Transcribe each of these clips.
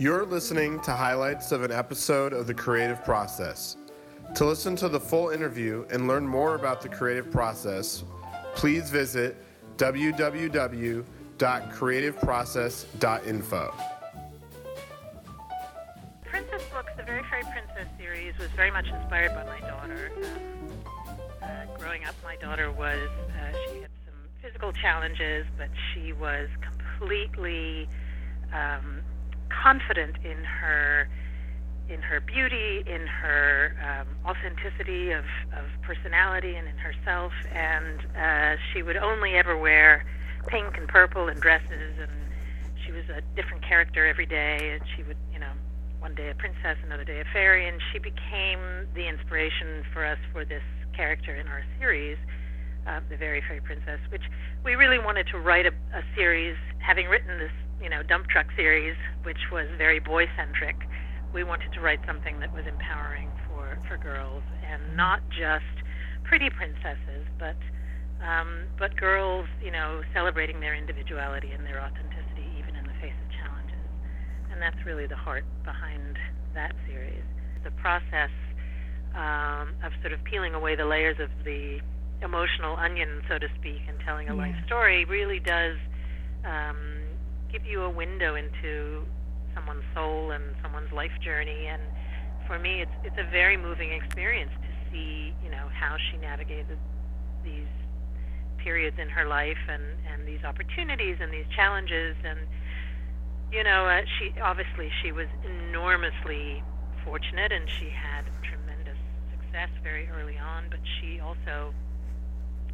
You're listening to highlights of an episode of The Creative Process. To listen to the full interview and learn more about the creative process, please visit www.creativeprocess.info. Princess Books, the Very Fairy Princess series, was very much inspired by my daughter. Um, uh, growing up, my daughter was, uh, she had some physical challenges, but she was completely um, confident in her in her beauty, in her um, authenticity of, of personality, and in herself. And uh, she would only ever wear pink and purple and dresses, and she was a different character every day. And she would, you know, one day a princess, another day a fairy, and she became the inspiration for us for this character in our series. Uh, the Very Fairy Princess, which we really wanted to write a, a series, having written this you know dump truck series, which was very boy centric. We wanted to write something that was empowering for for girls and not just pretty princesses, but um, but girls, you know, celebrating their individuality and their authenticity even in the face of challenges. And that's really the heart behind that series. The process um, of sort of peeling away the layers of the emotional onion, so to speak, and telling a yeah. life story really does um, give you a window into someone's soul and someone's life journey. And for me, it's it's a very moving experience to see, you know, how she navigated these periods in her life and and these opportunities and these challenges. And you know, uh, she obviously she was enormously fortunate and she had tremendous success very early on, but she also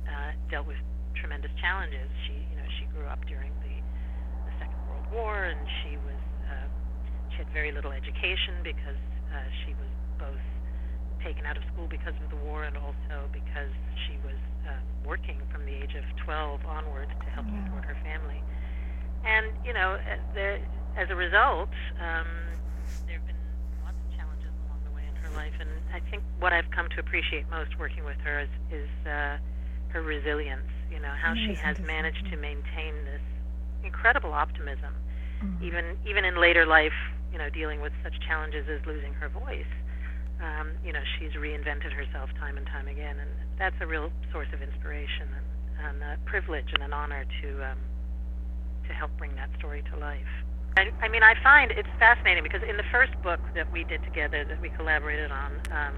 uh, dealt with tremendous challenges. She, you know, she grew up during war, and she was uh, she had very little education because uh, she was both taken out of school because of the war and also because she was uh, working from the age of 12 onwards to help yeah. support her family. And you know, uh, there, as a result, um, there have been lots of challenges along the way in her life. And I think what I've come to appreciate most working with her is, is uh, her resilience. You know, how she has managed to maintain this incredible optimism, mm-hmm. even even in later life. You know, dealing with such challenges as losing her voice. Um, you know, she's reinvented herself time and time again, and that's a real source of inspiration and, and a privilege and an honor to um, to help bring that story to life. I, I mean, I find it's fascinating because in the first book that we did together, that we collaborated on, um,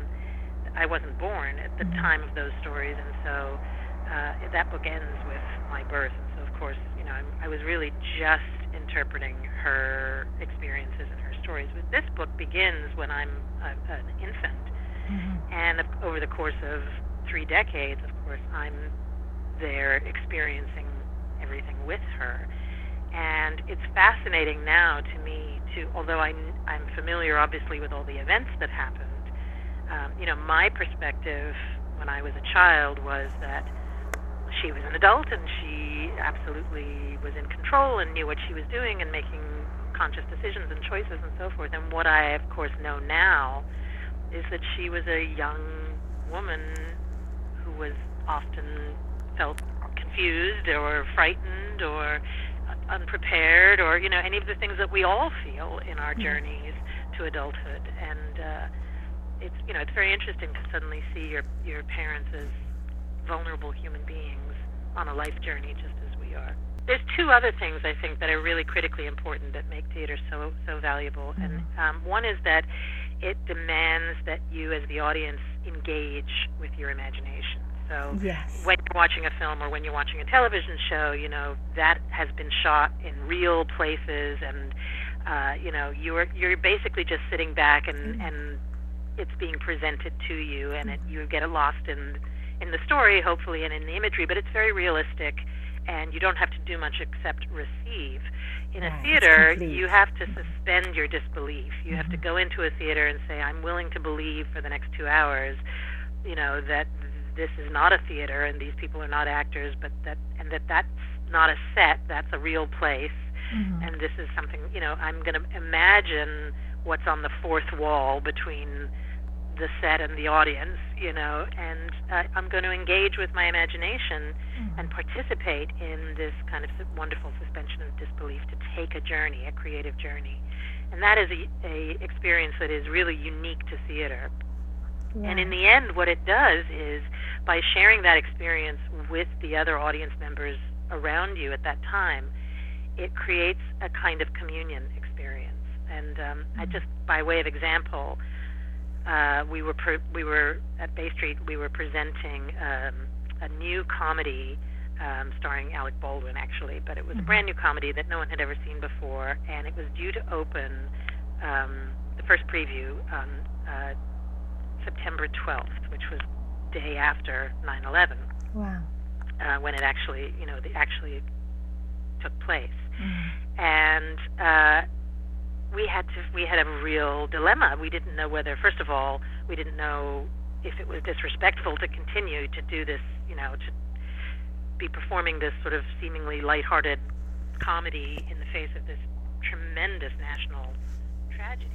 I wasn't born at the mm-hmm. time of those stories, and so uh, that book ends with my birth. And so, of course, know, I'm, I was really just interpreting her experiences and her stories. But this book begins when I'm a, an infant, mm-hmm. and over the course of three decades, of course, I'm there experiencing everything with her. And it's fascinating now to me to, although I'm, I'm familiar obviously with all the events that happened, um, you know, my perspective when I was a child was that she was an adult and she absolutely was in control and knew what she was doing and making conscious decisions and choices and so forth. And what I, of course, know now is that she was a young woman who was often felt confused or frightened or unprepared or you know any of the things that we all feel in our mm-hmm. journeys to adulthood and uh, it's you know it's very interesting to suddenly see your your parents as vulnerable human beings on a life journey just as we are. There's two other things I think that are really critically important that make theater so so valuable, mm-hmm. and um, one is that it demands that you, as the audience, engage with your imagination. So yes. when you're watching a film or when you're watching a television show, you know that has been shot in real places, and uh, you know you're you're basically just sitting back and mm-hmm. and it's being presented to you, and it, you get lost in in the story, hopefully, and in the imagery, but it's very realistic, and you don't have to do much except receive. In a theater, you have to suspend your disbelief. You mm-hmm. have to mm-hmm. go into a theater and say, "I'm willing to believe for the next two hours, you know, that this is not a theater and these people are not actors, but that and that that's not a set. That's a real place, mm-hmm. and this is something. You know, I'm going to imagine." what's on the fourth wall between the set and the audience, you know, and uh, I'm going to engage with my imagination mm-hmm. and participate in this kind of wonderful suspension of disbelief to take a journey, a creative journey. and that is a, a experience that is really unique to theater. Right. And in the end, what it does is by sharing that experience with the other audience members around you at that time, it creates a kind of communion experience. And um, I just, by way of example, uh, we were pre- we were at Bay Street. We were presenting um, a new comedy um, starring Alec Baldwin, actually, but it was a brand new comedy that no one had ever seen before, and it was due to open um, the first preview on uh, September 12th, which was day after 9/11, wow. uh, when it actually, you know, the actually took place Mm. and uh, we had to we had a real dilemma. We didn't know whether, first of all, we didn't know if it was disrespectful to continue to do this, you know, to be performing this sort of seemingly lighthearted comedy in the face of this tremendous national tragedy.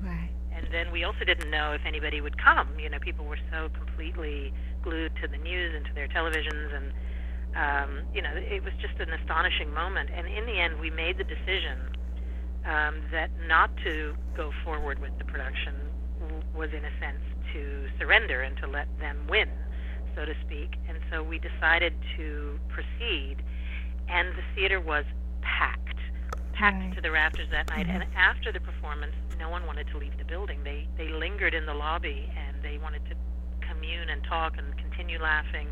Right. And then we also didn't know if anybody would come. You know, people were so completely glued to the news and to their televisions, and um, you know, it was just an astonishing moment. And in the end, we made the decision um, that not to go forward with the production was, in a sense, to surrender and to let them win, so to speak. And so we decided to proceed, and the theater was packed, packed Right. to the rafters that night. Mhm. And after the performance, no one wanted to leave the building. They they lingered in the lobby and they wanted to commune and talk and continue laughing.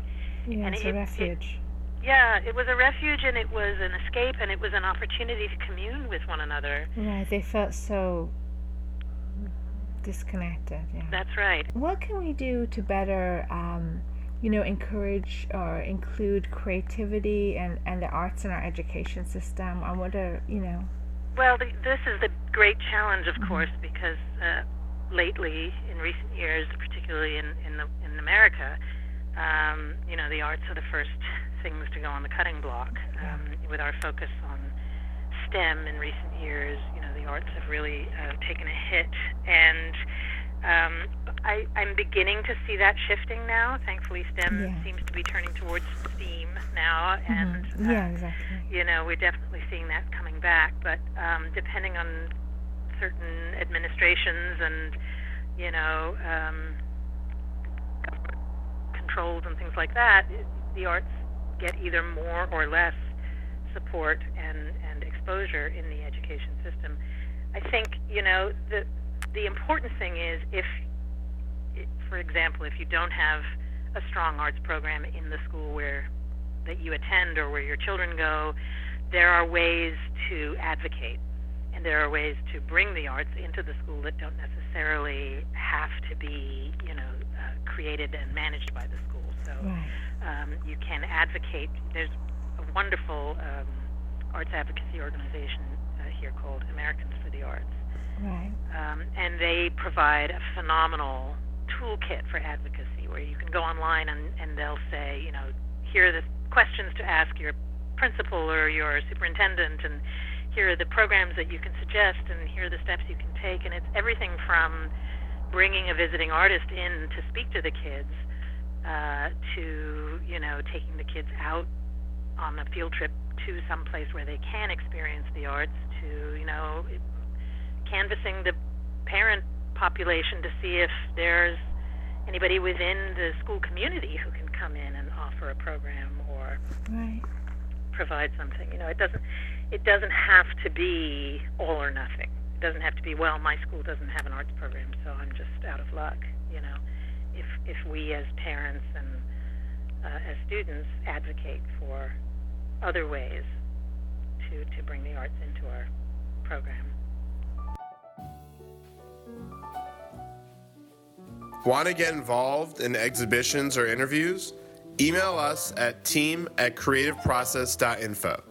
Yeah, And it's it- a it- refuge. Yeah, it was a refuge and it was an escape and it was an opportunity to commune with one another. right. They felt so disconnected. Yeah. That's right. What can we do to better, um, you know, encourage or include creativity and, and the arts in our education system? I wonder, you know. Well, the, this is the great challenge, of Mhm. course, because uh, lately, in recent years, particularly in in, the, in America, um, you know, the arts are the first things to go on the cutting block. Um, with our focus on STEM in recent years, you know, the arts have really uh, taken a hit, and um, I, I'm beginning to see that shifting now. Thankfully, STEM Yeah. seems to be turning towards STEAM now, and Mhm. uh, yeah, exactly. you know, we're definitely seeing that coming back. But um, depending on certain administrations and, you know, um, controls and things like that, it- the arts get either more or less support and, and exposure in the education system. I think, you know, the, the important thing is if, for example, if you don't have a strong arts program in the school where that you attend or where your children go, there are ways to advocate and there are ways to bring the arts into the school that don't necessarily have to be, you know, uh, created and managed by the school. So Right. um, you can advocate. There's a wonderful um, arts advocacy organization uh, here called Americans for the Arts Right. um, and they provide a phenomenal toolkit for advocacy where you can go online and, and they'll say, you know, here are the questions to ask your principal or your superintendent, and here are the programs that you can suggest, and here are the steps you can take. And it's everything from bringing a visiting artist in to speak to the kids uh, to, you know, taking the kids out on a field trip to some place where they can experience the arts to, you know, canvassing the parent population to see if there's anybody within the school community who can come in and offer a program or Right. provide something. You know, it doesn't it doesn't have to be all or nothing. It doesn't have to be well, my school doesn't have an arts program, so I'm just out of luck. You know, if if we as parents and uh, as students advocate for other ways to to bring the arts into our program. Want to get involved in exhibitions or interviews? Email us at team at creativeprocess.info.